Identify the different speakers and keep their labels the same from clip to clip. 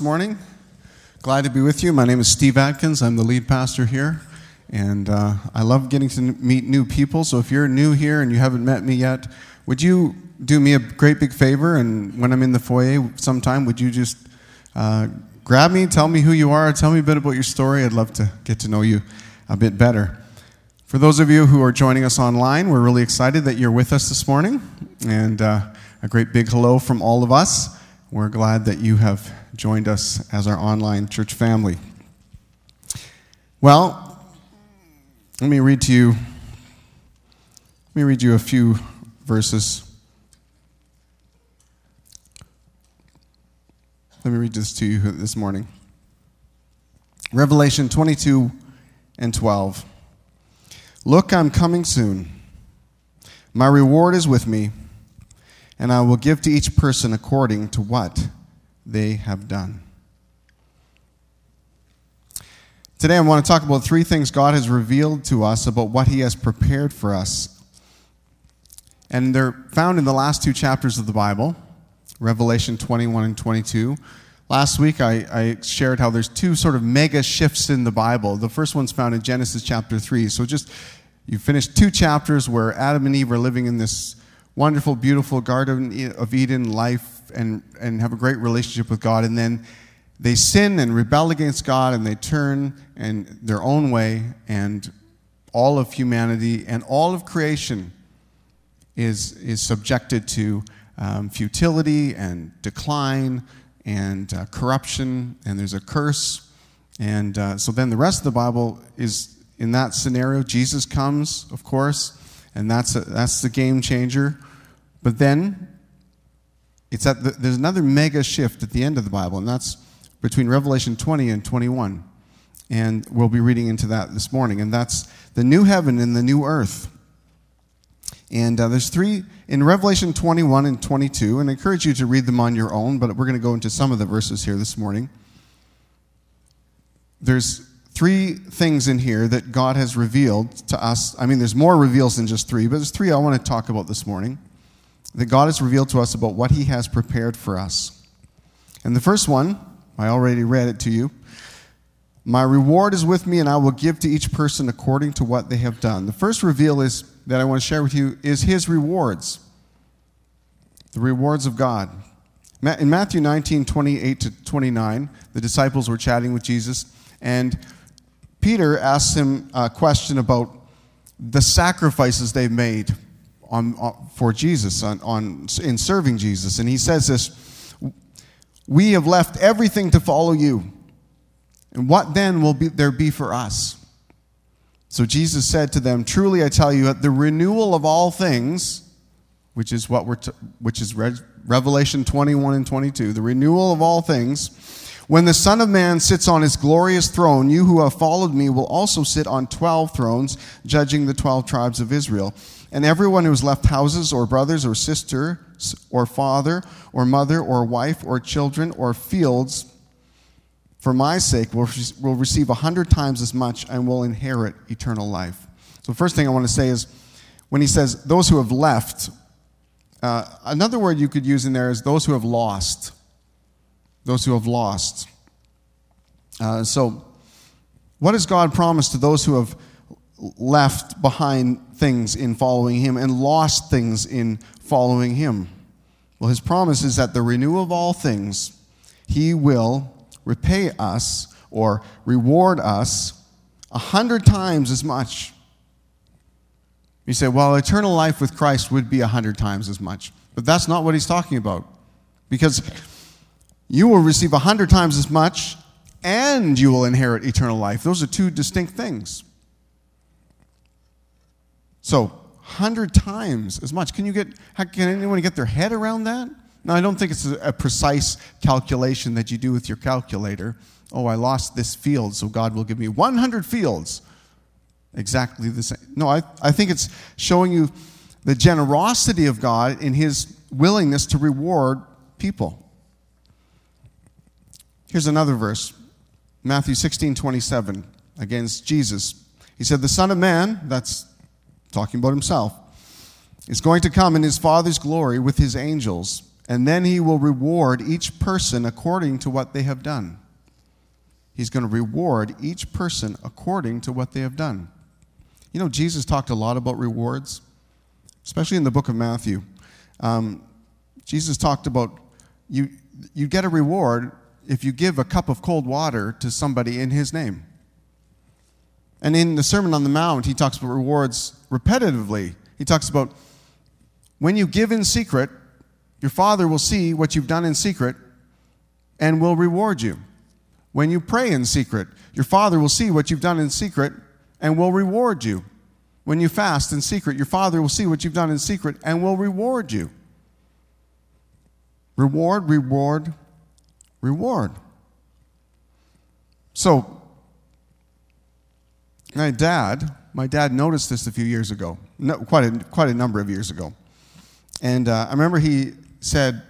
Speaker 1: morning. Glad to be with you. My name is Steve Atkins. I'm the lead pastor here. And uh, I love getting to meet new people. So if you're new here and you haven't met me yet, would you do me a great big favor? And when I'm in the foyer sometime, would you just uh, grab me, tell me who you are, tell me a bit about your story? I'd love to get to know you a bit better. For those of you who are joining us online, we're really excited that you're with us this morning. And uh, a great big hello from all of us. We're glad that you have joined us as our online church family. Well, let me read to you let me read you a few verses. Let me read this to you this morning. Revelation 22 and 12. Look, I'm coming soon. My reward is with me and I will give to each person according to what they have done. Today, I want to talk about three things God has revealed to us about what He has prepared for us. And they're found in the last two chapters of the Bible Revelation 21 and 22. Last week, I, I, shared how there's two sort of mega shifts in the Bible. The first one's found in Genesis chapter 3. So just, you finished two chapters where Adam and Eve are living in this wonderful, beautiful Garden of Eden life and, and have a great relationship with God. And then they sin and rebel against God and they turn and their own way, and all of humanity and all of creation is, is subjected to um, futility and decline and uh, corruption, and there's a curse. And uh, so then the rest of the Bible is in that scenario. Jesus comes, of course, and that's, a, that's the game changer. But then it's at the, there's another mega shift at the end of the Bible, and that's between Revelation 20 and 21. And we'll be reading into that this morning. And that's the new heaven and the new earth. And uh, there's three in Revelation 21 and 22, and I encourage you to read them on your own, but we're going to go into some of the verses here this morning. There's three things in here that God has revealed to us. I mean, there's more reveals than just three, but there's three I want to talk about this morning that God has revealed to us about what He has prepared for us. And the first one, I already read it to you. My reward is with me, and I will give to each person according to what they have done. The first reveal is that I want to share with you is His rewards, the rewards of God. In Matthew 19, 28 to 29, the disciples were chatting with Jesus, and Peter asks him a question about the sacrifices they've made on, on, for Jesus, on, on, in serving Jesus. And he says this We have left everything to follow you. And what then will be, there be for us? So Jesus said to them, Truly I tell you, at the renewal of all things, which is what we're t- which is Re- Revelation 21 and 22, the renewal of all things, when the Son of Man sits on his glorious throne, you who have followed me will also sit on 12 thrones, judging the 12 tribes of Israel. And everyone who has left houses or brothers or sister or father or mother or wife or children or fields for my sake will, will receive a hundred times as much and will inherit eternal life. So, the first thing I want to say is when he says those who have left, uh, another word you could use in there is those who have lost. Those who have lost. Uh, so, what has God promised to those who have left behind things in following him and lost things in following him. Well, his promise is that the renewal of all things, he will repay us or reward us a hundred times as much. You say, well, eternal life with Christ would be a hundred times as much. But that's not what he's talking about. Because you will receive a hundred times as much and you will inherit eternal life. Those are two distinct things. So, 100 times as much. Can you get can anyone get their head around that? No, I don't think it's a, precise calculation that you do with your calculator. Oh, I lost this field, so God will give me 100 fields. Exactly the same. No, I, I think it's showing you the generosity of God in his willingness to reward people. Here's another verse Matthew 16 27, against Jesus. He said, The Son of Man, that's talking about himself, is going to come in his Father's glory with his angels, and then he will reward each person according to what they have done. He's going to reward each person according to what they have done. You know, Jesus talked a lot about rewards, especially in the book of Matthew. Um, Jesus talked about you, you get a reward if you give a cup of cold water to somebody in his name. And in the Sermon on the Mount, he talks about rewards repetitively. He talks about when you give in secret, your Father will see what you've done in secret and will reward you. When you pray in secret, your Father will see what you've done in secret and will reward you. When you fast in secret, your Father will see what you've done in secret and will reward you. Reward, reward, reward. So, my dad, my dad noticed this a few years ago, no, quite, a, quite a number of years ago. And uh, I remember he said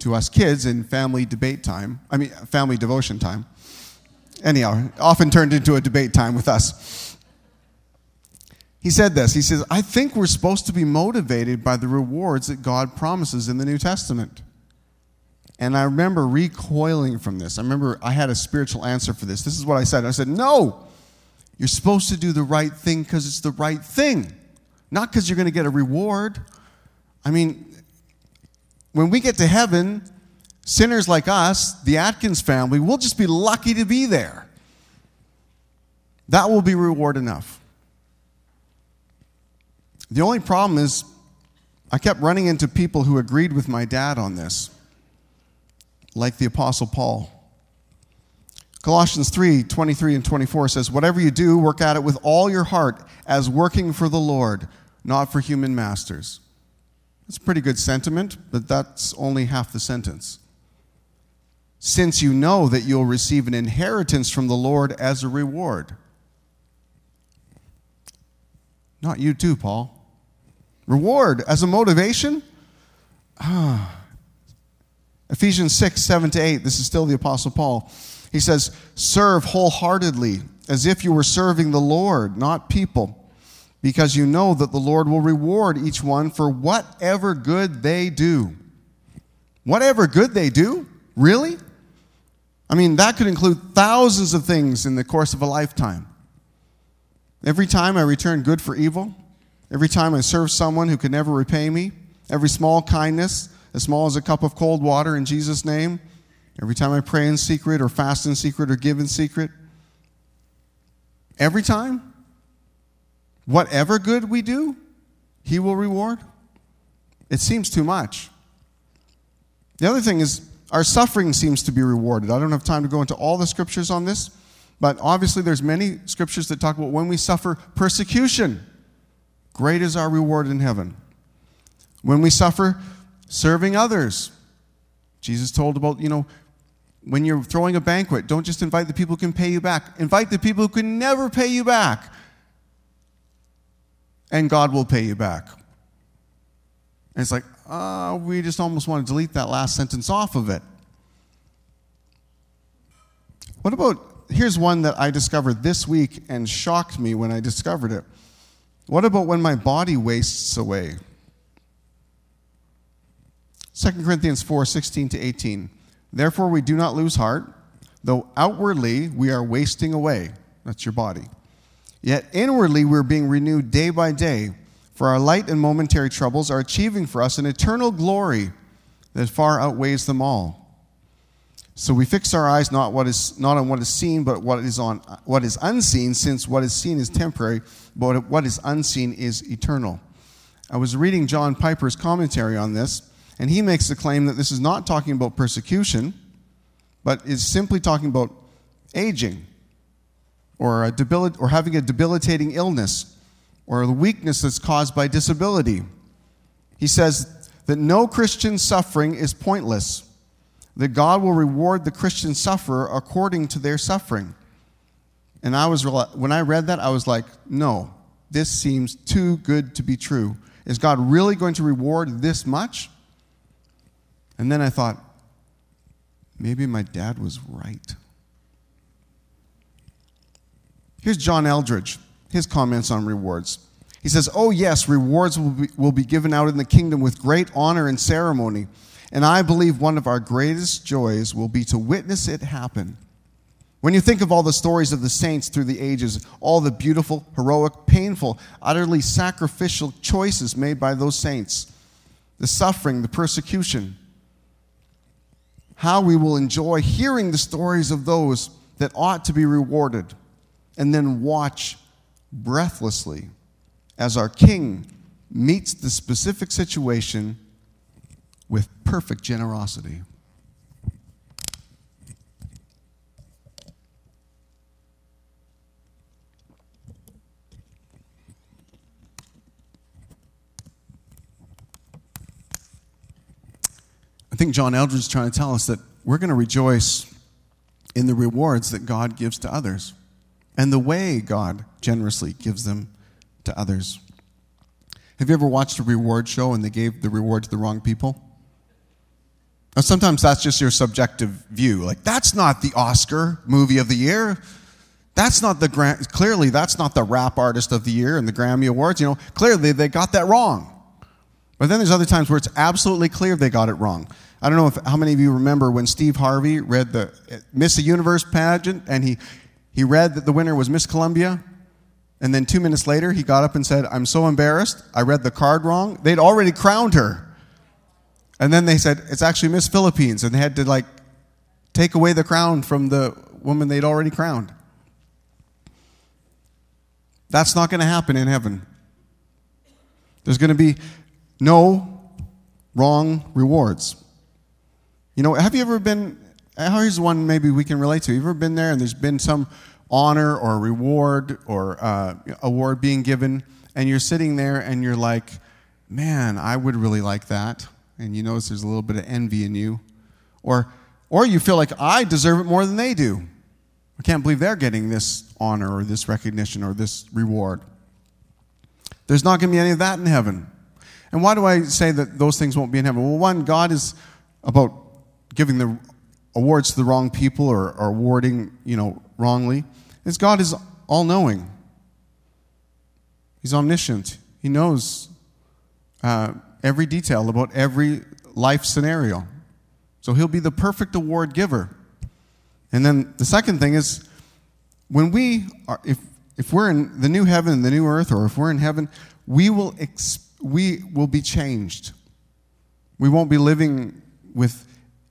Speaker 1: to us kids in family debate time, I mean, family devotion time, anyhow, often turned into a debate time with us. He said this He says, I think we're supposed to be motivated by the rewards that God promises in the New Testament. And I remember recoiling from this. I remember I had a spiritual answer for this. This is what I said. I said, No, you're supposed to do the right thing because it's the right thing, not because you're going to get a reward. I mean, when we get to heaven, sinners like us, the Atkins family, we'll just be lucky to be there. That will be reward enough. The only problem is, I kept running into people who agreed with my dad on this, like the Apostle Paul. Colossians 3 23 and 24 says, Whatever you do, work at it with all your heart as working for the Lord, not for human masters. That's a pretty good sentiment, but that's only half the sentence. Since you know that you'll receive an inheritance from the Lord as a reward. Not you, too, Paul. Reward as a motivation? Ah. Ephesians 6, 7 to 8. This is still the Apostle Paul. He says, Serve wholeheartedly, as if you were serving the Lord, not people because you know that the Lord will reward each one for whatever good they do. Whatever good they do? Really? I mean, that could include thousands of things in the course of a lifetime. Every time I return good for evil, every time I serve someone who could never repay me, every small kindness, as small as a cup of cold water in Jesus' name, every time I pray in secret or fast in secret or give in secret, every time, Whatever good we do, He will reward. It seems too much. The other thing is, our suffering seems to be rewarded. I don't have time to go into all the scriptures on this, but obviously there's many scriptures that talk about when we suffer persecution, great is our reward in heaven. When we suffer serving others, Jesus told about, you know, when you're throwing a banquet, don't just invite the people who can pay you back. Invite the people who can never pay you back and God will pay you back. And it's like, uh, we just almost want to delete that last sentence off of it. What about, here's one that I discovered this week and shocked me when I discovered it. What about when my body wastes away? 2 Corinthians 4 16 to 18. Therefore, we do not lose heart, though outwardly we are wasting away. That's your body. Yet inwardly we're being renewed day by day, for our light and momentary troubles are achieving for us an eternal glory that far outweighs them all. So we fix our eyes not what is not on what is seen, but what is on what is unseen, since what is seen is temporary, but what is unseen is eternal. I was reading John Piper's commentary on this, and he makes the claim that this is not talking about persecution, but is simply talking about aging or, a debil- or having a debilitating illness or the weakness that's caused by disability. He says that no Christian suffering is pointless, that God will reward the Christian sufferer according to their suffering. And I was, when I read that, I was like, no, this seems too good to be true. Is God really going to reward this much? And then I thought, maybe my dad was right. Here's John Eldredge, his comments on rewards. He says, Oh, yes, rewards will be, will be given out in the kingdom with great honor and ceremony, And I believe one of our greatest joys will be to witness it happen. When you think of all the stories of the saints through the ages, all the beautiful, heroic, painful, utterly sacrificial choices made by those saints, the suffering, the persecution, how we will enjoy hearing the stories of those that ought to be rewarded, and then watch breathlessly as our King meets the specific situation with perfect generosity. I think John Eldredge is trying to tell us that we're going to rejoice in the rewards that God gives to others and the way God generously gives them to others. Have you ever watched a reward show and they gave the reward to the wrong people? Now, sometimes that's just your subjective view. Like, that's not the Oscar movie of the year. That's not the clearly that's not the rap artist of the year and the Grammy Awards. You know, clearly they got that wrong. But then there's other times where it's absolutely clear they got it wrong. I don't know if, how many of you remember when Steve Harvey read the Miss Universe pageant and he, he read that the winner was Miss Colombia. And then two minutes later, he got up and said, I'm so embarrassed. I read the card wrong. They'd already crowned her. And then they said, It's actually Miss Philippines. And they had to, like, take away the crown from the woman they'd already crowned. That's not going to happen in heaven. There's going to be no wrong rewards. You know, have you ever been, here's one maybe we can relate to. You ever been there and there's been some honor or reward or uh, award being given, and you're sitting there and you're like, man, I would really like that. And you notice there's a little bit of envy in you. Or, or you feel like I deserve it more than they do. I can't believe they're getting this honor or this recognition or this reward. There's not going to be any of that in heaven. And why do I say that those things won't be in heaven? Well, one, God is about giving the awards to the wrong people or, or awarding, you know, wrongly, is God is all knowing. He's omniscient. He knows uh, every detail about every life scenario. So he'll be the perfect award giver. And then the second thing is when we are, if, if we're in the new heaven and the new earth, or if we're in heaven, we will, ex- we will be changed. We won't be living with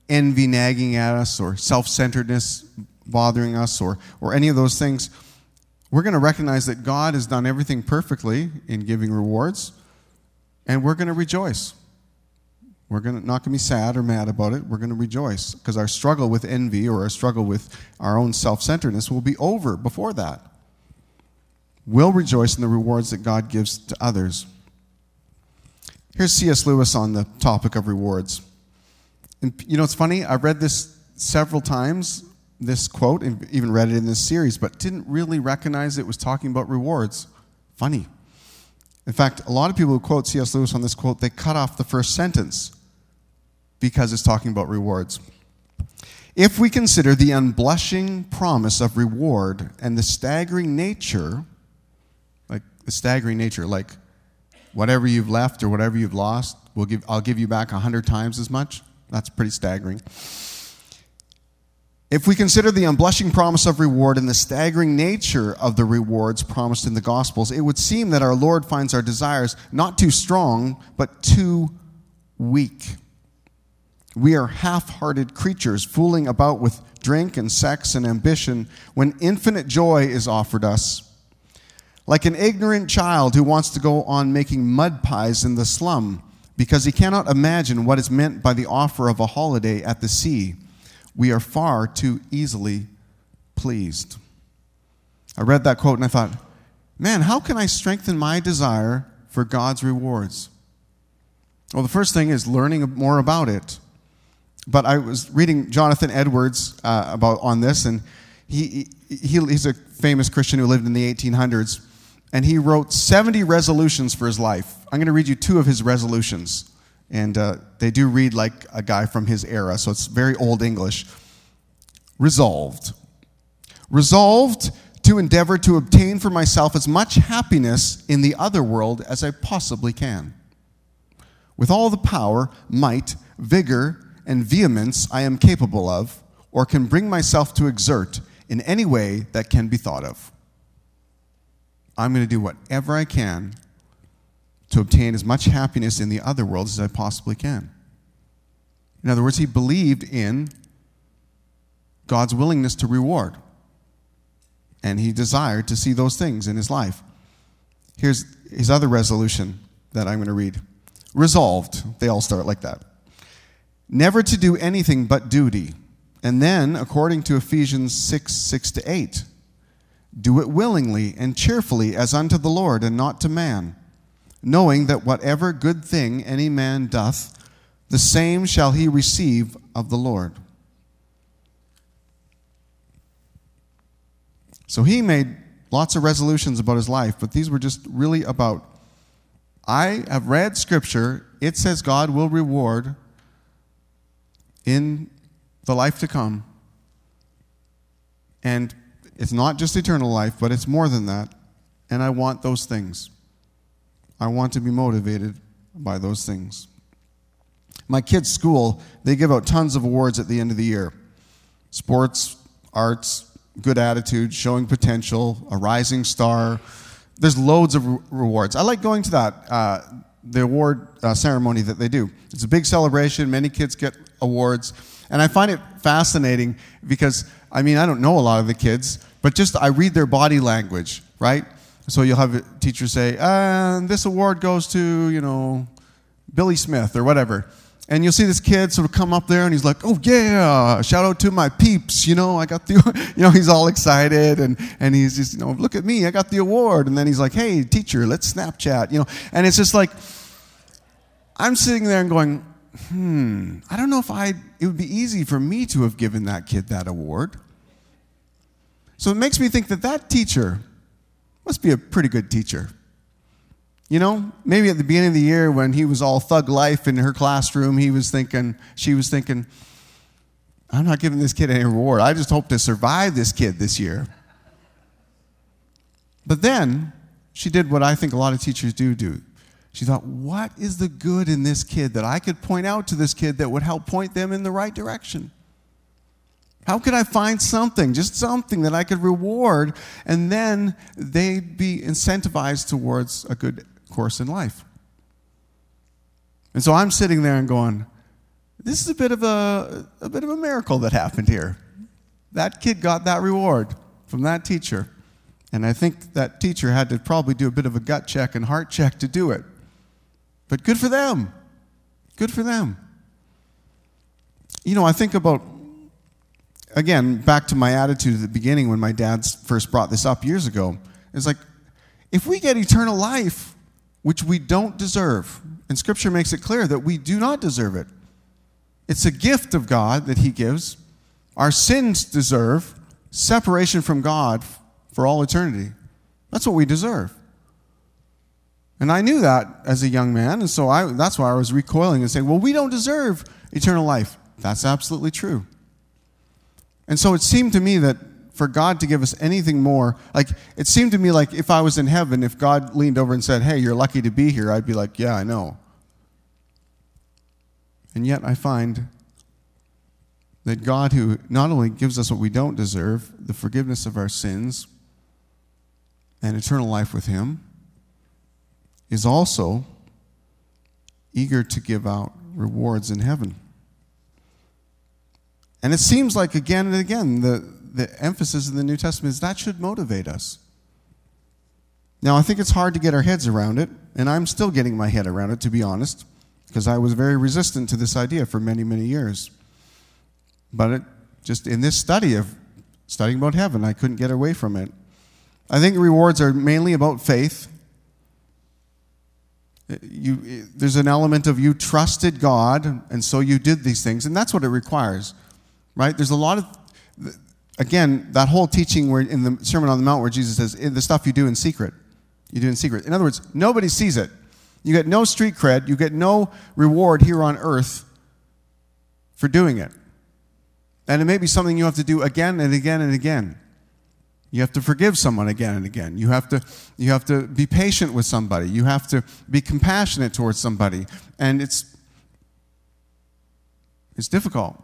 Speaker 1: envy nagging at us or self centeredness bothering us or, or any of those things, we're going to recognize that God has done everything perfectly in giving rewards, and we're going to rejoice. We're to, not going to be sad or mad about it. We're going to rejoice because our struggle with envy or our struggle with our own self centeredness will be over before that. We'll rejoice in the rewards that God gives to others. Here's C.S. Lewis on the topic of rewards. And you know, it's funny, I read this several times, this quote, and even read it in this series, but didn't really recognize it was talking about rewards. Funny. In fact, a lot of people who quote C.S. Lewis on this quote, they cut off the first sentence because it's talking about rewards. If we consider the unblushing promise of reward and the staggering nature, like the staggering nature, like whatever you've left or whatever you've lost, we'll give, I'll give you back a hundred times as much. That's pretty staggering. If we consider the unblushing promise of reward and the staggering nature of the rewards promised in the Gospels, it would seem that our Lord finds our desires not too strong, but too weak. We are half hearted creatures fooling about with drink and sex and ambition when infinite joy is offered us. Like an ignorant child who wants to go on making mud pies in the slum because he cannot imagine what is meant by the offer of a holiday at the sea. We are far too easily pleased. I read that quote and I thought, man, how can I strengthen my desire for God's rewards? Well, the first thing is learning more about it. But I was reading Jonathan Edwards uh, about on this, and he, he, he's a famous Christian who lived in the 1800s and he wrote 70 resolutions for his life. I'm going to read you two of his resolutions. And uh, they do read like a guy from his era, so it's very old English. Resolved. Resolved to endeavor to obtain for myself as much happiness in the other world as I possibly can. With all the power, might, vigor, and vehemence I am capable of, or can bring myself to exert in any way that can be thought of. I'm going to do whatever I can to obtain as much happiness in the other worlds as I possibly can. In other words, he believed in God's willingness to reward. And he desired to see those things in his life. Here's his other resolution that I'm going to read Resolved. They all start like that. Never to do anything but duty. And then, according to Ephesians 6 6 to 8, do it willingly and cheerfully as unto the Lord and not to man, knowing that whatever good thing any man doth, the same shall he receive of the Lord. So he made lots of resolutions about his life, but these were just really about I have read scripture, it says God will reward in the life to come. And it's not just eternal life, but it's more than that. And I want those things. I want to be motivated by those things. My kids' school, they give out tons of awards at the end of the year sports, arts, good attitude, showing potential, a rising star. There's loads of re- rewards. I like going to that, uh, the award uh, ceremony that they do. It's a big celebration, many kids get awards. And I find it fascinating because, I mean, I don't know a lot of the kids, but just I read their body language, right? So you'll have a teacher say, uh, this award goes to, you know, Billy Smith or whatever. And you'll see this kid sort of come up there and he's like, oh yeah, shout out to my peeps, you know, I got the, you know, he's all excited and, and he's just, you know, look at me, I got the award. And then he's like, hey, teacher, let's Snapchat, you know. And it's just like, I'm sitting there and going, hmm, I don't know if I, it would be easy for me to have given that kid that award. So it makes me think that that teacher must be a pretty good teacher. You know, maybe at the beginning of the year when he was all thug life in her classroom, he was thinking, she was thinking, I'm not giving this kid any reward. I just hope to survive this kid this year. But then she did what I think a lot of teachers do do. She thought, what is the good in this kid that I could point out to this kid that would help point them in the right direction? How could I find something, just something that I could reward, and then they'd be incentivized towards a good course in life. And so I'm sitting there and going, this is a bit of a, a bit of a miracle that happened here. That kid got that reward from that teacher. And I think that teacher had to probably do a bit of a gut check and heart check to do it. But good for them. Good for them. You know, I think about, again, back to my attitude at the beginning when my dad first brought this up years ago. It's like, if we get eternal life, which we don't deserve. And Scripture makes it clear that we do not deserve it. It's a gift of God that He gives. Our sins deserve separation from God for all eternity. That's what we deserve. And I knew that as a young man, and so I, that's why I was recoiling and saying, well, we don't deserve eternal life. That's absolutely true. And so it seemed to me that for God to give us anything more. Like, it seemed to me like if I was in heaven, if God leaned over and said, Hey, you're lucky to be here, I'd be like, Yeah, I know. And yet I find that God, who not only gives us what we don't deserve, the forgiveness of our sins and eternal life with Him, is also eager to give out rewards in heaven. And it seems like again and again the, the emphasis in the New Testament is that should motivate us. Now, I think it's hard to get our heads around it, and I'm still getting my head around it, to be honest, because I was very resistant to this idea for many, many years. But it, just in this study of studying about heaven, I couldn't get away from it. I think rewards are mainly about faith. Uh, you, uh, there's an element of you trusted God, and so you did these things, and that's what it requires, right? There's a lot of again, that whole teaching where in the Sermon on the Mount where Jesus says, eh, the stuff you do in secret, you do in secret. In other words, nobody sees it. You get no street cred, you get no reward here on earth for doing it. And it may be something you have to do again and again and again. You have to forgive someone again and again. You have to, you have to be patient with somebody. You have to be compassionate towards somebody. And it's, It's difficult.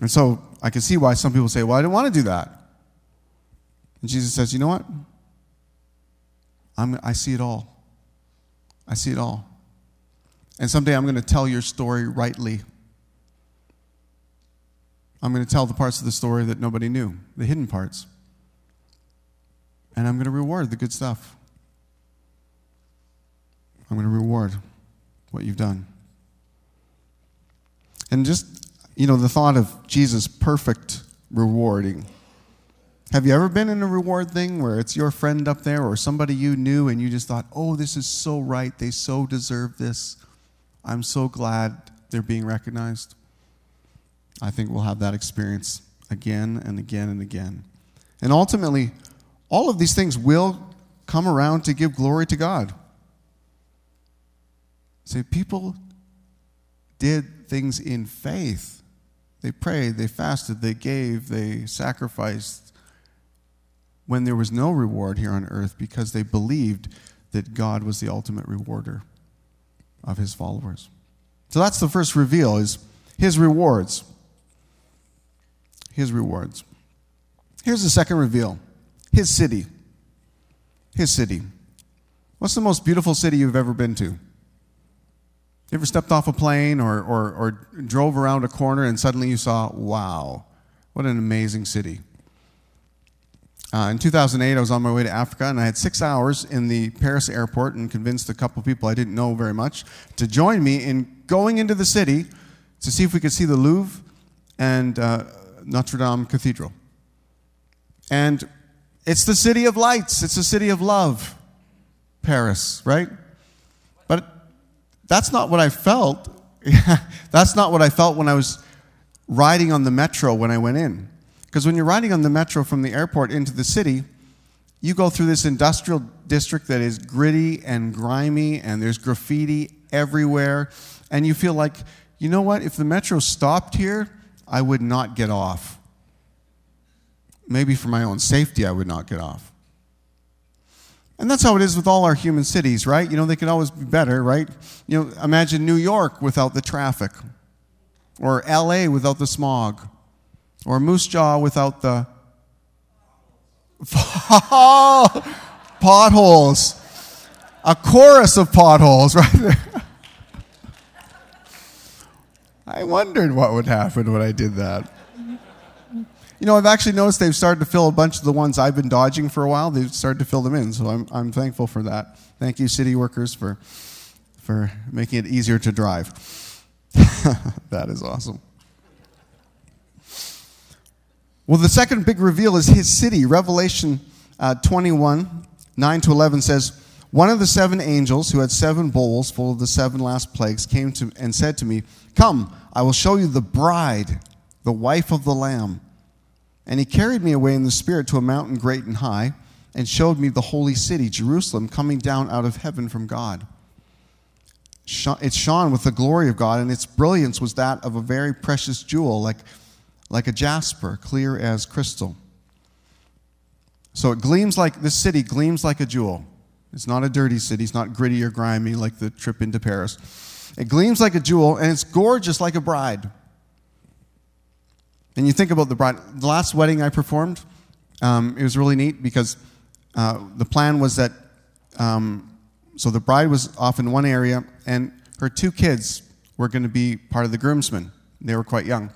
Speaker 1: And so I can see why some people say, well, I don't want to do that. And Jesus says, you know what? I'm, I see it all. I see it all. And someday I'm going to tell your story rightly. I'm going to tell the parts of the story that nobody knew, the hidden parts. And I'm going to reward the good stuff. I'm going to reward what you've done. And just, you know, the thought of Jesus' perfect rewarding. Have you ever been in a reward thing where it's your friend up there or somebody you knew and you just thought, oh, this is so right. They so deserve this. I'm so glad they're being recognized? I think we'll have that experience again and again and again. And ultimately, all of these things will come around to give glory to God. See, people did things in faith. They prayed, they fasted, they gave, they sacrificed when there was no reward here on earth because they believed that God was the ultimate rewarder of his followers. So that's the first reveal is his rewards his rewards. Here's the second reveal his city. His city. What's the most beautiful city you've ever been to? You ever stepped off a plane or, or, or drove around a corner and suddenly you saw, wow, what an amazing city? Uh, in 2008, I was on my way to Africa, and I had six hours in the Paris airport and convinced a couple people I didn't know very much to join me in going into the city to see if we could see the Louvre and uh, Notre Dame Cathedral. And it's the city of lights, it's the city of love, Paris, right? That's not what I felt. that's not what I felt when I was riding on the metro when I went in. Because when you're riding on the metro from the airport into the city, you go through this industrial district that is gritty and grimy, and there's graffiti everywhere. And you feel like, you know what? If the metro stopped here, I would not get off. Maybe for my own safety, I would not get off. And that's how it is with all our human cities, right? You know, they could always be better, right? You know, imagine New York without the traffic, or LA without the smog, or Moose Jaw without the potholes. A chorus of potholes right there. I wondered what would happen when I did that. You know, I've actually noticed they've started to fill a bunch of the ones I've been dodging for a while. They've started to fill them in, so I'm, I'm thankful for that. Thank you, city workers, for, for making it easier to drive. that is awesome. Well, the second big reveal is his city. Revelation uh, 21, 9 to 11 says, One of the seven angels who had seven bowls full of the seven last plagues came to and said to me, Come, I will show you the bride, the wife of the Lamb. And he carried me away in the Spirit to a mountain great and high, and showed me the holy city, Jerusalem, coming down out of heaven from God. It shone with the glory of God, and its brilliance was that of a very precious jewel, like, like a jasper, clear as crystal. So it gleams like, this city gleams like a jewel. It's not a dirty city, it's not gritty or grimy like the trip into Paris. It gleams like a jewel, and it's gorgeous like a bride. And you think about the bride. The last wedding I performed, um, it was really neat because uh, the plan was that, um, so the bride was off in one area, and her two kids were going to be part of the groomsmen. They were quite young.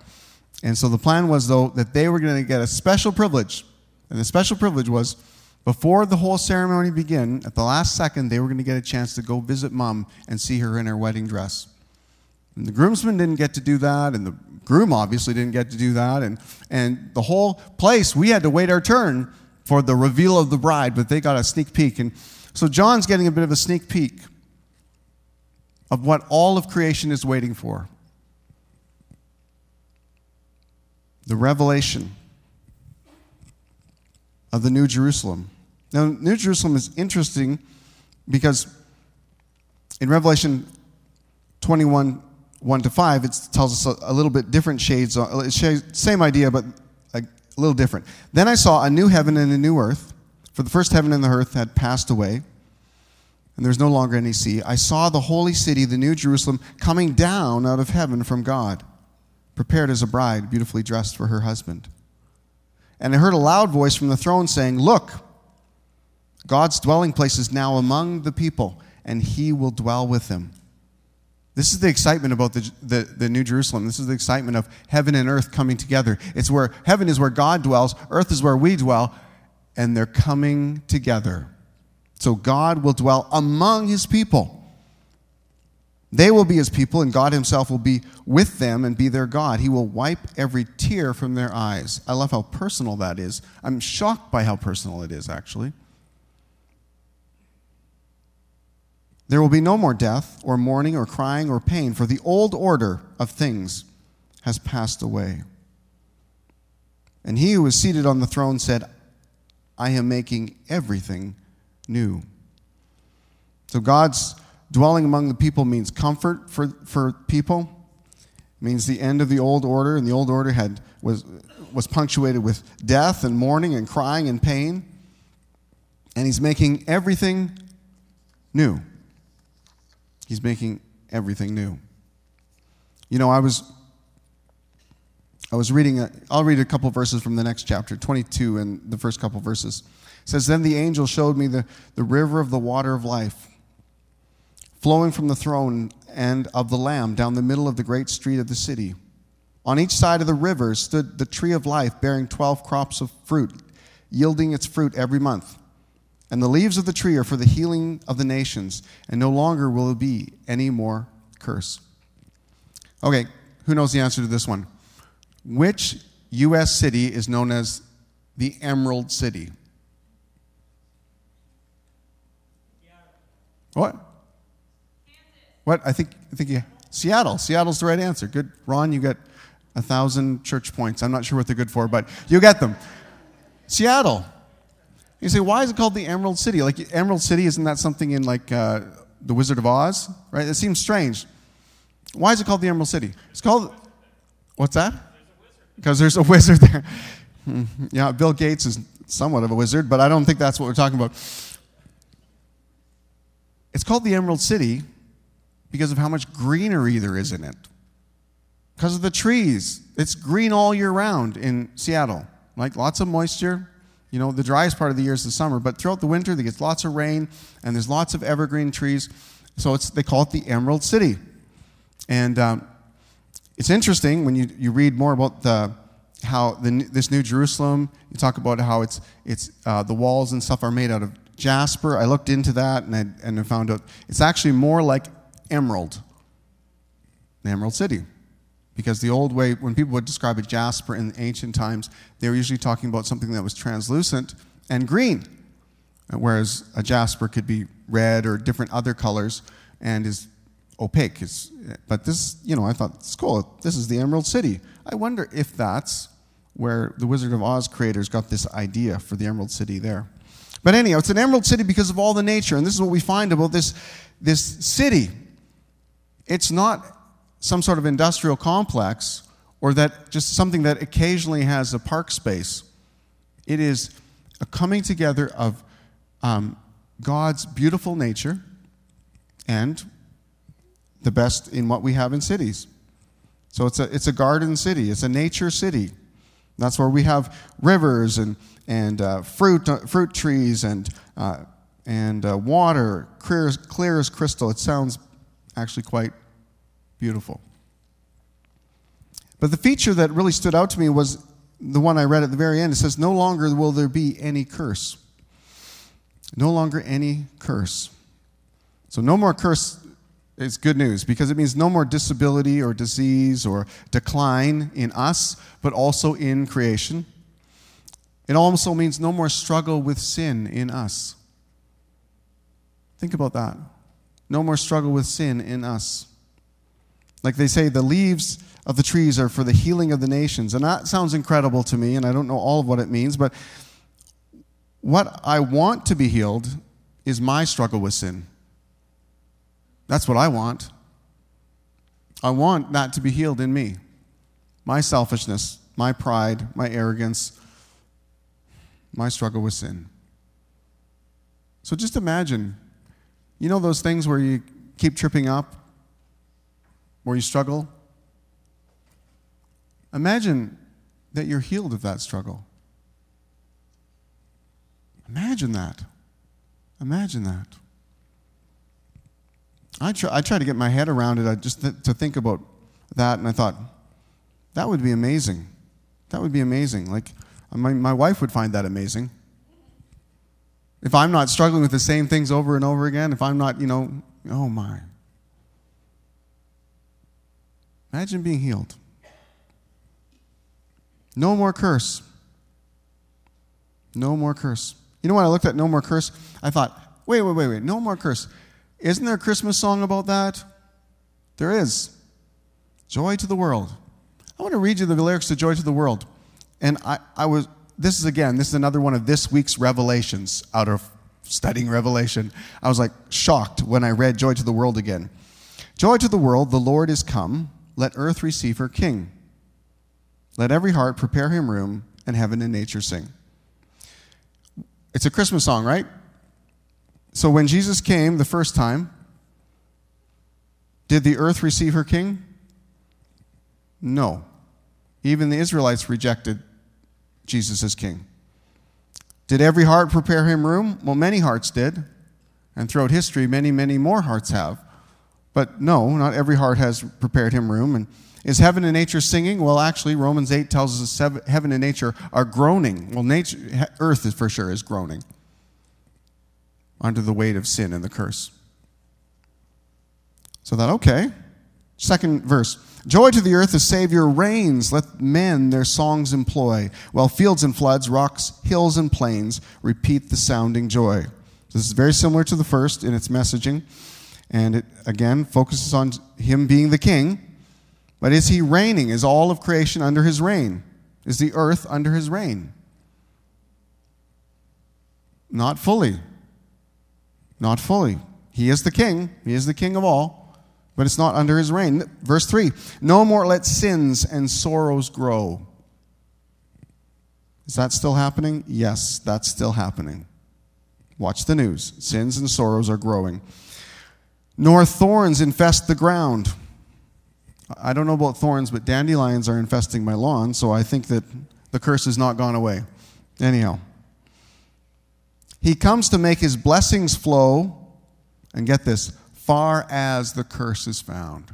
Speaker 1: And so the plan was, though, that they were going to get a special privilege. And the special privilege was before the whole ceremony began, at the last second, they were going to get a chance to go visit mom and see her in her wedding dress. And the groomsmen didn't get to do that, and the groom obviously didn't get to do that. And, and the whole place, we had to wait our turn for the reveal of the bride, but they got a sneak peek. And so John's getting a bit of a sneak peek of what all of creation is waiting for the revelation of the New Jerusalem. Now, New Jerusalem is interesting because in Revelation 21 1 to 5, it tells us a, little bit different shades. Same idea, but a, little different. Then I saw a new heaven and a new earth, for the first heaven and the earth had passed away, and and there's no longer any sea. I saw the holy city, the new Jerusalem, coming down out of heaven from God, prepared as a bride, beautifully dressed for her husband. And I heard a loud voice from the throne saying, Look, God's dwelling place is now among the people, and he will dwell with them. This is the excitement about the, the, the, New Jerusalem. This is the excitement of heaven and earth coming together. It's where heaven is where God dwells, earth is where we dwell, and they're coming together. So God will dwell among his people. They will be his people, and God himself will be with them and be their God. He will wipe every tear from their eyes. I love how personal that is. I'm shocked by how personal it is, actually. There will be no more death, or mourning, or crying, or pain, for the old order of things has passed away. And he who was seated on the throne said, I am making everything new. So God's dwelling among the people means comfort for, for people. It means the end of the old order, and the old order had was was punctuated with death and mourning and crying and pain. And he's making everything new. He's making everything new. You know, I was I was reading i will read a couple verses from the next chapter, 22 and the first couple verses. It says, Then the angel showed me the, the river of the water of life, flowing from the throne and of the Lamb down the middle of the great street of the city. On each side of the river stood the tree of life, bearing 12 crops of fruit, yielding its fruit every month. And the leaves of the tree are for the healing of the nations, and no longer will there be any more curse. Okay, who knows the answer to this one? Which U.S. city is known as the Emerald City? What? What? I think I think yeah. Seattle. Seattle's the right answer. Good, Ron. You got a thousand church points. I'm not sure what they're good for, but you get them. Seattle. You say, why is it called the Emerald City? Like Emerald City, isn't that something in like uh, the Wizard of Oz? Right? It seems strange. Why is it called the Emerald City? It's called. What's that? Because there's a wizard there. yeah, Bill Gates is somewhat of a wizard, but I don't think that's what we're talking about. It's called the Emerald City because of how much greenery there is in it. Because of the trees. It's green all year round in Seattle. Like lots of moisture. You know, the driest part of the year is the summer, but throughout the winter, there gets lots of rain and there's lots of evergreen trees. So it's, they call it the Emerald City. And um, it's interesting when you, you read more about the, how the, this New Jerusalem, you talk about how it's, it's, uh, the walls and stuff are made out of jasper. I looked into that and I, and I found out it's actually more like emerald, the Emerald City. Because the old way, when people would describe a jasper in ancient times, they were usually talking about something that was translucent and green. Whereas a jasper could be red or different other colors and is opaque. It's, but this, you know, I thought, it's cool. This is the Emerald City. I wonder if that's where the Wizard of Oz creators got this idea for the Emerald City there. But anyhow, it's an emerald city because of all the nature. And this is what we find about this, this city. It's not some sort of industrial complex or that just something that occasionally has a park space. It is a coming together of um, God's beautiful nature and the best in what we have in cities. So it's a, it's a garden city, it's a nature city. That's where we have rivers and and uh, fruit, uh, fruit trees and, uh, and uh, water, clear, clear as crystal. It sounds actually quite beautiful. But the feature that really stood out to me was the one I read at the very end. It says, No longer will there be any curse. No longer any curse. So, no more curse is good news because it means no more disability or disease or decline in us, but also in creation. It also means no more struggle with sin in us. Think about that. No more struggle with sin in us. Like they say, the leaves of the trees are for the healing of the nations. And that sounds incredible to me, and I don't know all of what it means, but what I want to be healed is my struggle with sin. That's what I want. I want that to be healed in me. My selfishness, my pride, my arrogance, my struggle with sin. So just imagine, You know those things where you keep tripping up, where you struggle? Imagine that you're healed of that struggle. Imagine that. Imagine that. I try, I try to get my head around it I just th- to think about that, and I thought, that would be amazing. That would be amazing. Like, uh, my, my wife would find that amazing. If I'm not struggling with the same things over and over again, if I'm not, you know, oh my. Imagine being healed. No more curse. No more curse. You know when I looked at No More Curse, I thought, wait, wait, wait, wait, No More Curse. Isn't there a Christmas song about that? There is. Joy to the world. I want to read you the lyrics to Joy to the World. And I, I was, this is again, this is another one of this week's revelations out of studying Revelation. I was like shocked when I read Joy to the World again. Joy to the world, the Lord is come. Let earth receive her king. Let every heart prepare him room, and heaven and nature sing. It's a Christmas song, right? So when Jesus came the first time, did the earth receive her king? No. Even the Israelites rejected Jesus as king. Did every heart prepare him room? Well, many hearts did. And throughout history, many, many more hearts have. But no, not every heart has prepared him room. And is heaven and nature singing? Well, actually, Romans 8 tells us heaven and nature are groaning. Well, nature, earth is for sure is groaning under the weight of sin and the curse. So that, okay. Second verse. Joy to the earth, the Savior reigns. Let men their songs employ, while fields and floods, rocks, hills, and plains repeat the sounding joy. This is very similar to the first in its messaging. And it, again, focuses on him being the king but is he reigning? Is all of creation under his reign? Is the earth under his reign? Not fully. Not fully. He is the king, he is the king of all, but it's not under his reign. Verse 3 No more let sins and sorrows grow. Is that still happening? Yes, that's still happening. Watch the news. Sins and sorrows are growing. Nor thorns infest the ground. I don't know about thorns, but dandelions are infesting my lawn, so I think that the curse has not gone away. Anyhow, he comes to make his blessings flow, and get this, far as the curse is found.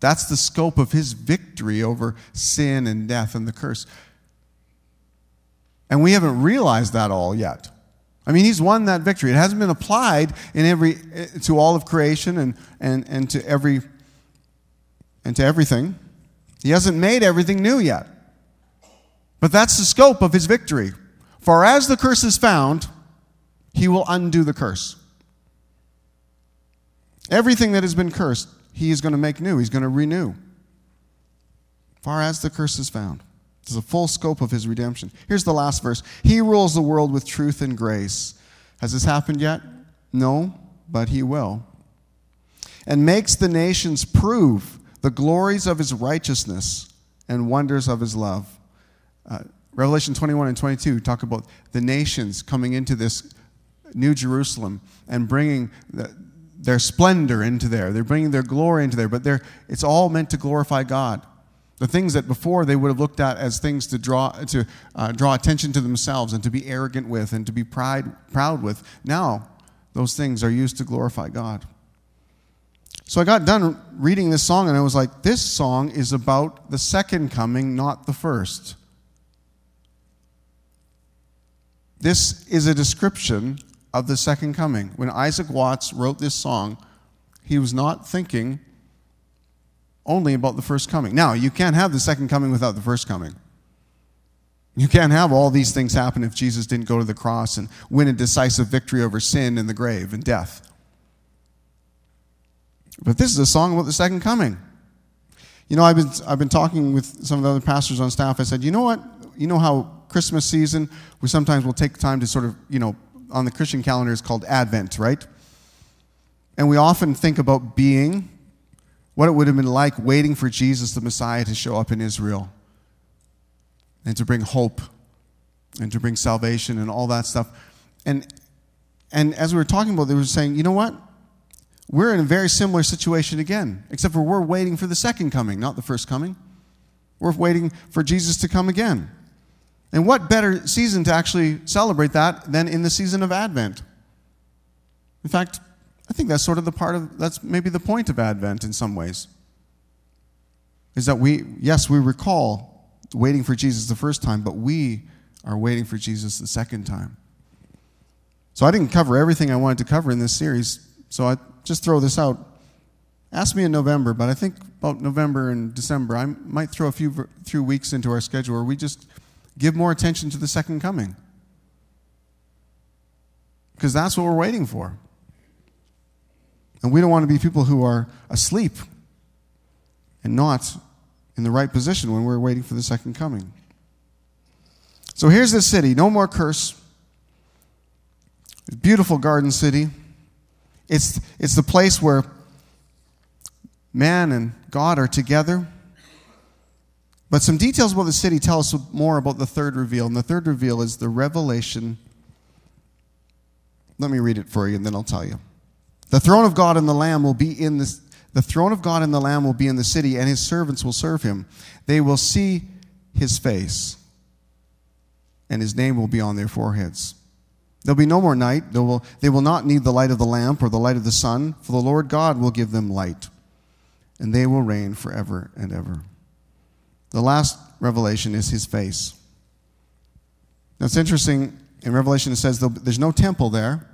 Speaker 1: That's the scope of his victory over sin and death and the curse. And we haven't realized that all yet. I mean, he's won that victory. It hasn't been applied in every, to all of creation and, and, and to every and to everything. He hasn't made everything new yet. But that's the scope of his victory. For as the curse is found, he will undo the curse. Everything that has been cursed, he is going to make new. He's going to renew. Far as the curse is found. Is the full scope of his redemption. Here's the last verse He rules the world with truth and grace. Has this happened yet? No, but he will. And makes the nations prove the glories of his righteousness and wonders of his love. Uh, Revelation 21 and 22 talk about the nations coming into this New Jerusalem and bringing the, their splendor into there. They're bringing their glory into there, but it's all meant to glorify God. The things that before they would have looked at as things to draw, to, uh, draw attention to themselves and to be arrogant with and to be pride, proud with, now those things are used to glorify God. So I got done reading this song and I was like, this song is about the second coming, not the first. This is a description of the second coming. When Isaac Watts wrote this song, he was not thinking only about the first coming. Now, you can't have the second coming without the first coming. You can't have all these things happen if Jesus didn't go to the cross and win a decisive victory over sin and the grave and death. But this is a song about the second coming. You know, I've been, I've been talking with some of the other pastors on staff. I said, you know what? You know how Christmas season, we sometimes will take time to sort of, you know, on the Christian calendar, it's called Advent, right? And we often think about being, what it would have been like waiting for Jesus, the Messiah, to show up in Israel and to bring hope and to bring salvation and all that stuff. And, and as we were talking about, they were saying, you know what? we're in a very similar situation again, except for we're waiting for the second coming, not the first coming. We're waiting for Jesus to come again. And what better season to actually celebrate that than in the season of Advent? In fact, I think that's sort of the part of, that's maybe the point of Advent in some ways. Is that we, yes, we recall waiting for Jesus the first time, but we are waiting for Jesus the second time. So I didn't cover everything I wanted to cover in this series, so I just throw this out. Ask me in November, but I think about November and December, I might throw a few, few weeks into our schedule where we just give more attention to the second coming. Because that's what we're waiting for. And we don't want to be people who are asleep and not in the right position when we're waiting for the second coming. So here's this city, no more curse. Beautiful garden city. It's, it's the place where man and God are together. But some details about the city tell us more about the third reveal. And the third reveal is the revelation. Let me read it for you and then I'll tell you. The throne of God and the Lamb will be in this. The throne of God and the Lamb will be in the city, and his servants will serve him. They will see his face, and his name will be on their foreheads. There'll be no more night. They will, they will not need the light of the lamp or the light of the sun, for the Lord God will give them light, and they will reign forever and ever. The last revelation is his face. Now it's interesting. In Revelation, it says there's no temple there.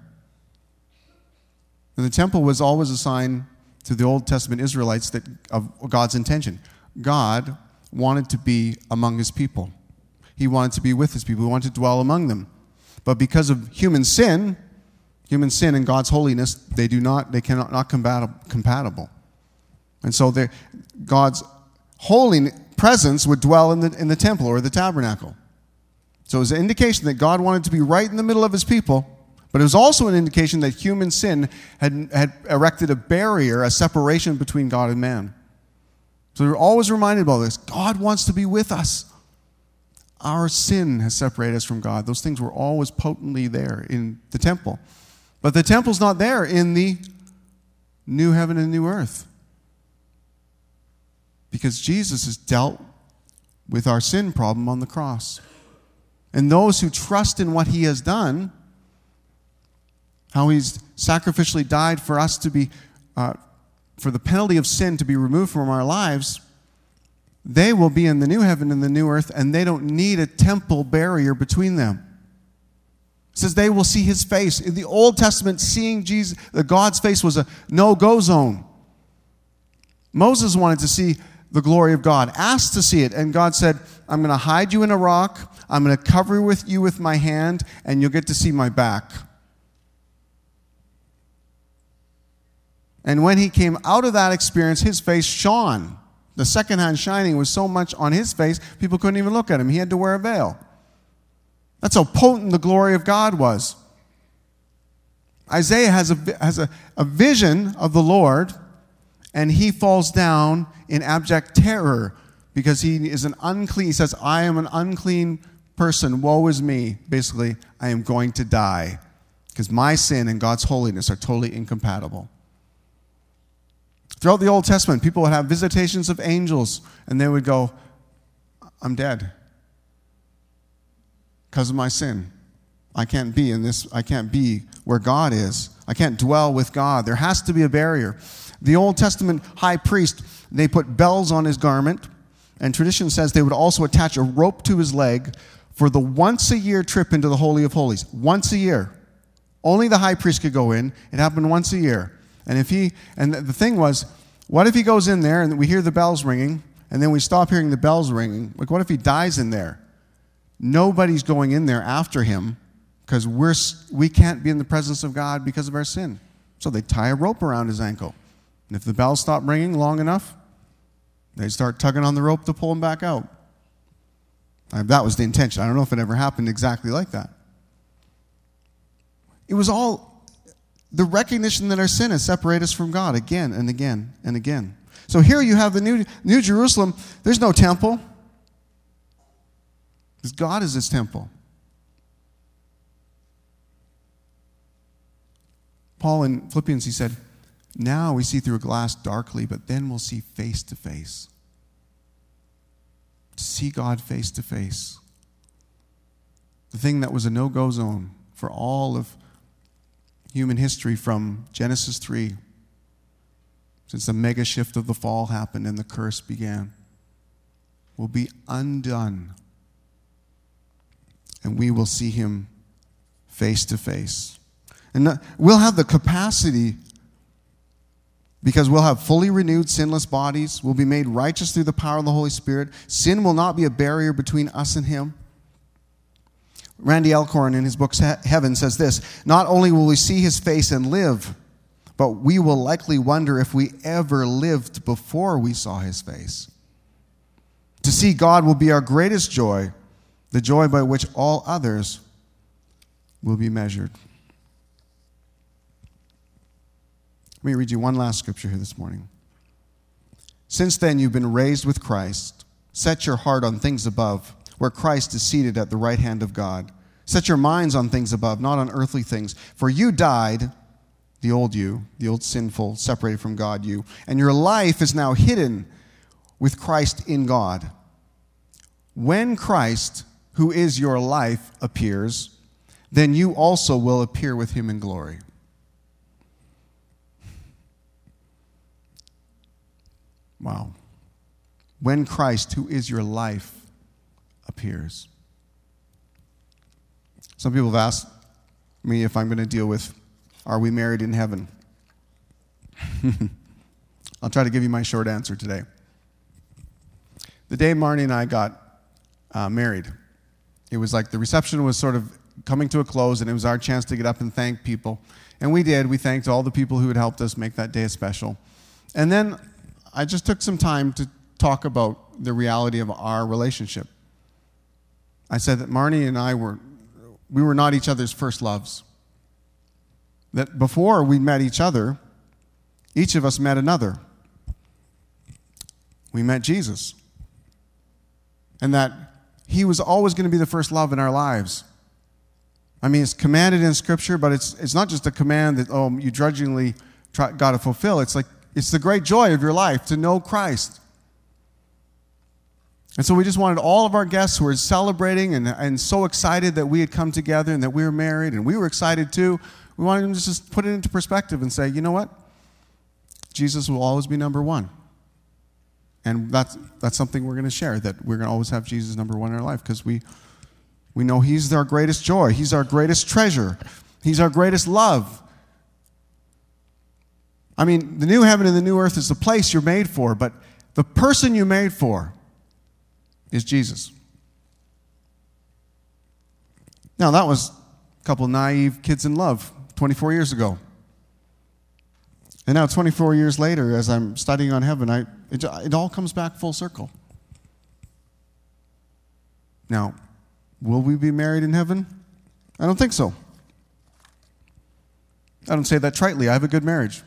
Speaker 1: And the temple was always a sign to the Old Testament Israelites that, of God's intention. God wanted to be among his people. He wanted to be with his people. He wanted to dwell among them. But because of human sin, human sin and God's holiness, they do not, they cannot not compatible. And so God's holy presence would dwell in the, in the temple or the tabernacle. So it was an indication that God wanted to be right in the middle of his people but it was also an indication that human sin had, had erected a barrier, a separation between God and man. So we're always reminded about this. God wants to be with us. Our sin has separated us from God. Those things were always potently there in the temple. But the temple's not there in the new heaven and new earth. Because Jesus has dealt with our sin problem on the cross. And those who trust in what he has done how he's sacrificially died for us to be, uh, for the penalty of sin to be removed from our lives, they will be in the new heaven and the new earth, and they don't need a temple barrier between them. It says they will see his face. In the Old Testament, seeing Jesus, the God's face was a no-go zone. Moses wanted to see the glory of God, asked to see it, and God said, I'm going to hide you in a rock, I'm going to cover with you with my hand, and you'll get to see my back. And when he came out of that experience, his face shone. The secondhand shining was so much on his face, people couldn't even look at him. He had to wear a veil. That's how potent the glory of God was. Isaiah has, a, has a, a vision of the Lord, and he falls down in abject terror because he is an unclean. He says, I am an unclean person. Woe is me. Basically, I am going to die because my sin and God's holiness are totally incompatible. Throughout the Old Testament, people would have visitations of angels, and they would go, I'm dead because of my sin. I can't be in this, I can't be where God is. I can't dwell with God. There has to be a barrier. The Old Testament high priest, they put bells on his garment, and tradition says they would also attach a rope to his leg for the once a year trip into the Holy of Holies. Once a year. Only the high priest could go in. It happened once a year. And if he, and the thing was, what if he goes in there and we hear the bells ringing and then we stop hearing the bells ringing? Like, what if he dies in there? Nobody's going in there after him because we're, we can't be in the presence of God because of our sin. So they tie a rope around his ankle. And if the bells stop ringing long enough, they start tugging on the rope to pull him back out. That was the intention. I don't know if it ever happened exactly like that. It was all the recognition that our sin has separated us from God again and again and again. So here you have the New, New Jerusalem. There's no temple. Because God is his temple. Paul in Philippians, he said, Now we see through a glass darkly, but then we'll see face to face. See God face to face. The thing that was a no go zone for all of human history from Genesis 3, since the mega shift of the fall happened and the curse began, will be undone. And we will see him face to face. And we'll have the capacity because we'll have fully renewed, sinless bodies. We'll be made righteous through the power of the Holy Spirit. Sin will not be a barrier between us and Him. Randy Alcorn, in his book Heaven, says this Not only will we see His face and live, but we will likely wonder if we ever lived before we saw His face. To see God will be our greatest joy, the joy by which all others will be measured. Let me read you one last scripture here this morning. Since then, you've been raised with Christ. Set your heart on things above, where Christ is seated at the right hand of God. Set your minds on things above, not on earthly things. For you died, the old you, the old sinful, separated from God you, and your life is now hidden with Christ in God. When Christ, who is your life, appears, then you also will appear with him in glory. Wow. When Christ, who is your life, appears. Some people have asked me if I'm going to deal with are we married in heaven? I'll try to give you my short answer today. The day Marnie and I got uh, married, it was like the reception was sort of coming to a close, and it was our chance to get up and thank people. And we did. We thanked all the people who had helped us make that day special. And then I just took some time to talk about the reality of our relationship. I said that Marnie and I were, we were not each other's first loves. That before we met each other, each of us met another. We met Jesus. And that he was always going to be the first love in our lives. I mean, it's commanded in Scripture, but it's, it's not just a command that, oh, you drudgingly got to fulfill. It's like it's the great joy of your life to know Christ. And so we just wanted all of our guests who were celebrating and, and so excited that we had come together and that we were married, and we were excited too. We wanted them to just put it into perspective and say, you know what? Jesus will always be number one. And that's, that's something we're going to share, that we're going to always have Jesus number one in our life because we, we know He's our greatest joy, He's our greatest treasure, He's our greatest love. I mean, the new heaven and the new earth is the place you're made for, but the person you're made for is Jesus. Now, that was a couple naive kids in love 24 years ago. And now, 24 years later, as I'm studying on heaven, I, it, it all comes back full circle. Now, will we be married in heaven? I don't think so. I don't say that tritely. I have a good marriage.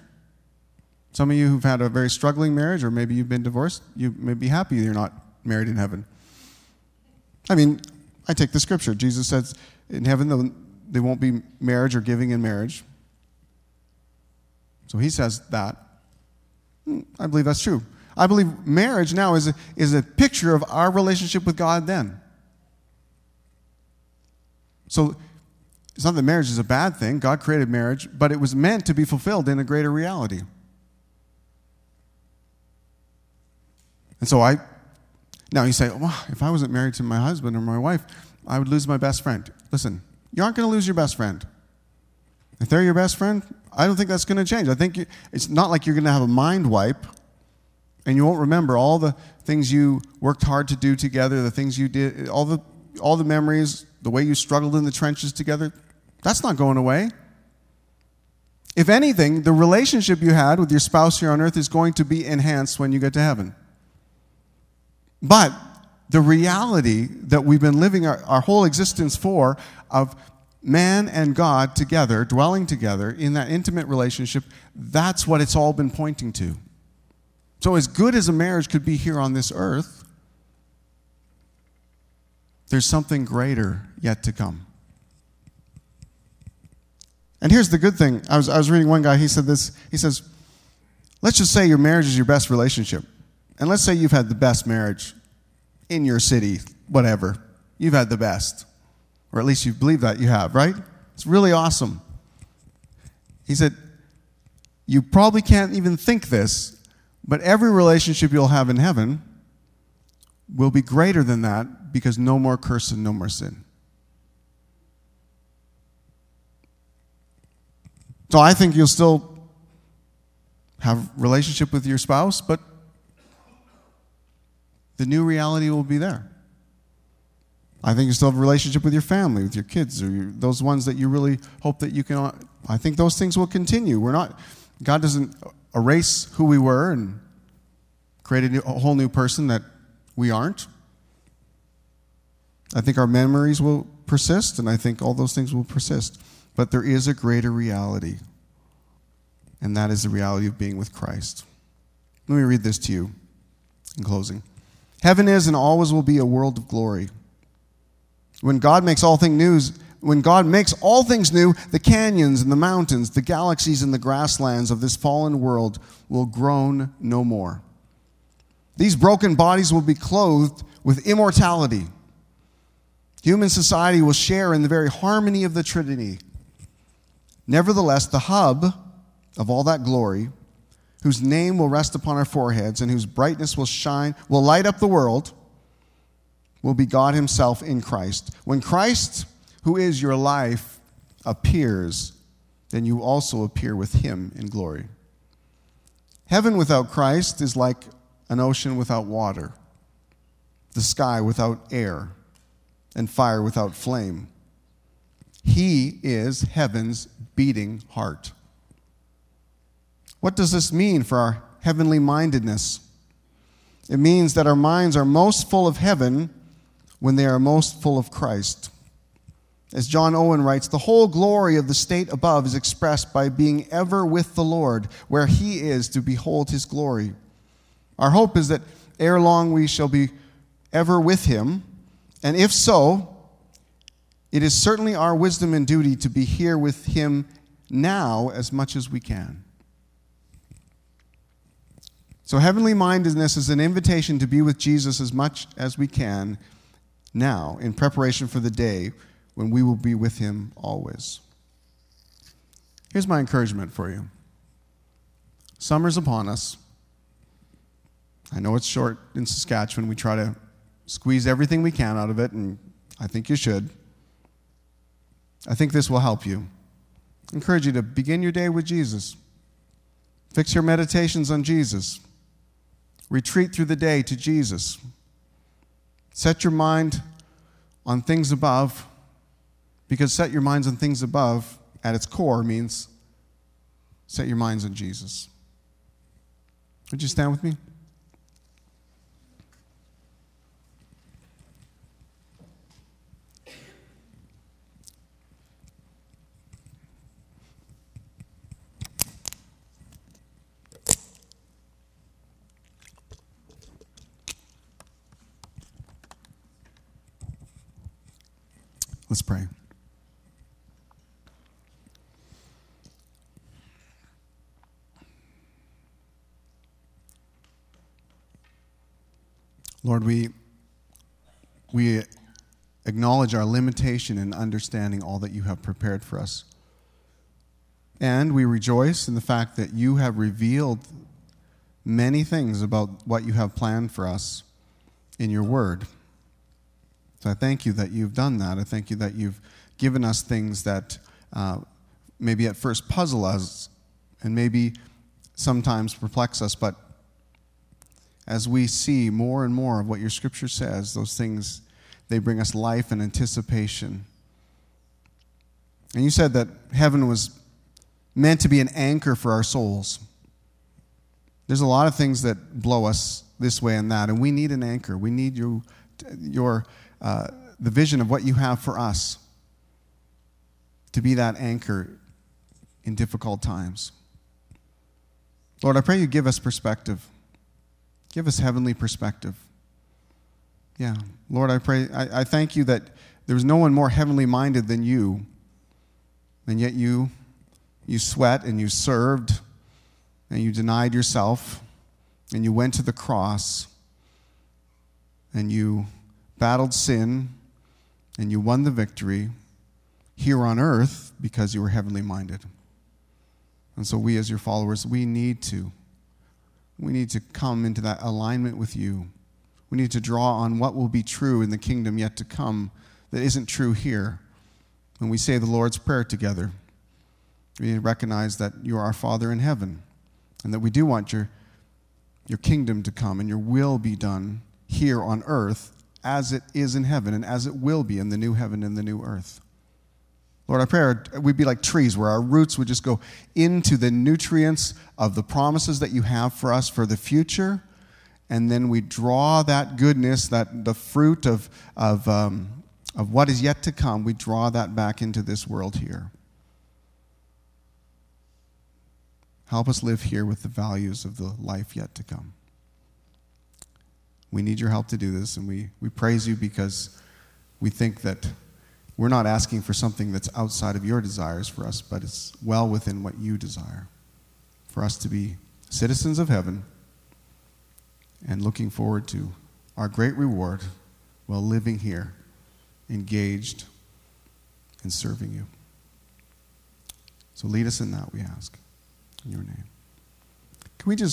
Speaker 1: Some of you who've had a very struggling marriage, or maybe you've been divorced, you may be happy you're not married in heaven. I mean, I take the scripture. Jesus says in heaven there won't be marriage or giving in marriage. So he says that. Hmm, I believe that's true. I believe marriage now is a, is a picture of our relationship with God then. So it's not that marriage is a bad thing. God created marriage, but it was meant to be fulfilled in a greater reality. And so I, now you say, well, if I wasn't married to my husband or my wife, I would lose my best friend. Listen, you aren't going to lose your best friend. If they're your best friend, I don't think that's going to change. I think you, it's not like you're going to have a mind wipe and you won't remember all the things you worked hard to do together, the things you did, all the, all the memories, the way you struggled in the trenches together. That's not going away. If anything, the relationship you had with your spouse here on earth is going to be enhanced when you get to heaven. But the reality that we've been living our, our whole existence for of man and God together, dwelling together in that intimate relationship, that's what it's all been pointing to. So, as good as a marriage could be here on this earth, there's something greater yet to come. And here's the good thing. I was, I was reading one guy, he said this, he says, let's just say your marriage is your best relationship. And let's say you've had the best marriage in your city, whatever. You've had the best. Or at least you believe that you have, right? It's really awesome. He said, You probably can't even think this, but every relationship you'll have in heaven will be greater than that because no more curse and no more sin. So I think you'll still have relationship with your spouse, but the new reality will be there. I think you still have a relationship with your family, with your kids, or your, those ones that you really hope that you can. I think those things will continue. We're not, God doesn't erase who we were and create a, new, a whole new person that we aren't. I think our memories will persist, and I think all those things will persist. But there is a greater reality, and that is the reality of being with Christ. Let me read this to you in closing. Heaven is and always will be a world of glory. When God makes all things new, when God makes all things new, the canyons and the mountains, the galaxies and the grasslands of this fallen world will groan no more. These broken bodies will be clothed with immortality. Human society will share in the very harmony of the Trinity. Nevertheless, the hub of all that glory, whose name will rest upon our foreheads and whose brightness will shine, will light up the world will be God Himself in Christ. When Christ, who is your life, appears, then you also appear with Him in glory. Heaven without Christ is like an ocean without water, the sky without air, and fire without flame. He is heaven's beating heart. What does this mean for our heavenly mindedness? It means that our minds are most full of heaven when they are most full of Christ. As John Owen writes, the whole glory of the state above is expressed by being ever with the Lord, where he is to behold his glory. Our hope is that ere long we shall be ever with him, and if so, it is certainly our wisdom and duty to be here with him now as much as we can. So, heavenly mindedness is an invitation to be with Jesus as much as we can now in preparation for the day when we will be with him always. Here's my encouragement for you Summer's upon us. I know it's short in Saskatchewan. We try to squeeze everything we can out of it, and I think you should. I think this will help you. I encourage you to begin your day with Jesus. Fix your meditations on Jesus. Retreat through the day to Jesus. Set your mind on things above, because set your minds on things above at its core means set your minds on Jesus. Would you stand with me? Let's pray. Lord, we, we acknowledge our limitation in understanding all that you have prepared for us. And we rejoice in the fact that you have revealed many things about what you have planned for us in your word. So I thank you that you've done that. I thank you that you've given us things that uh, maybe at first puzzle us and maybe sometimes perplex us, but as we see more and more of what your scripture says, those things, they bring us life and anticipation. And you said that heaven was meant to be an anchor for our souls. There's a lot of things that blow us this way and that, and we need an anchor. We need you, your uh, the vision of what you have for us to be that anchor in difficult times. Lord, I pray you give us perspective. Give us heavenly perspective. Yeah. Lord, I pray, I, I thank you that there was no one more heavenly minded than you. And yet you, you sweat and you served and you denied yourself and you went to the cross and you battled sin and you won the victory here on earth because you were heavenly minded. And so we as your followers, we need to we need to come into that alignment with you. We need to draw on what will be true in the kingdom yet to come that isn't true here. When we say the Lord's Prayer together, we need to recognize that you are our Father in heaven and that we do want your, your kingdom to come and your will be done here on earth as it is in heaven and as it will be in the new heaven and the new earth. Lord, I pray we'd be like trees where our roots would just go into the nutrients of the promises that you have for us for the future. And then we draw that goodness, that the fruit of, of, um, of what is yet to come, we draw that back into this world here. Help us live here with the values of the life yet to come. We need your help to do this, and we, we praise you because we think that we're not asking for something that's outside of your desires for us, but it's well within what you desire for us to be citizens of heaven and looking forward to our great reward while living here, engaged in serving you. So lead us in that, we ask. In your name. Can we just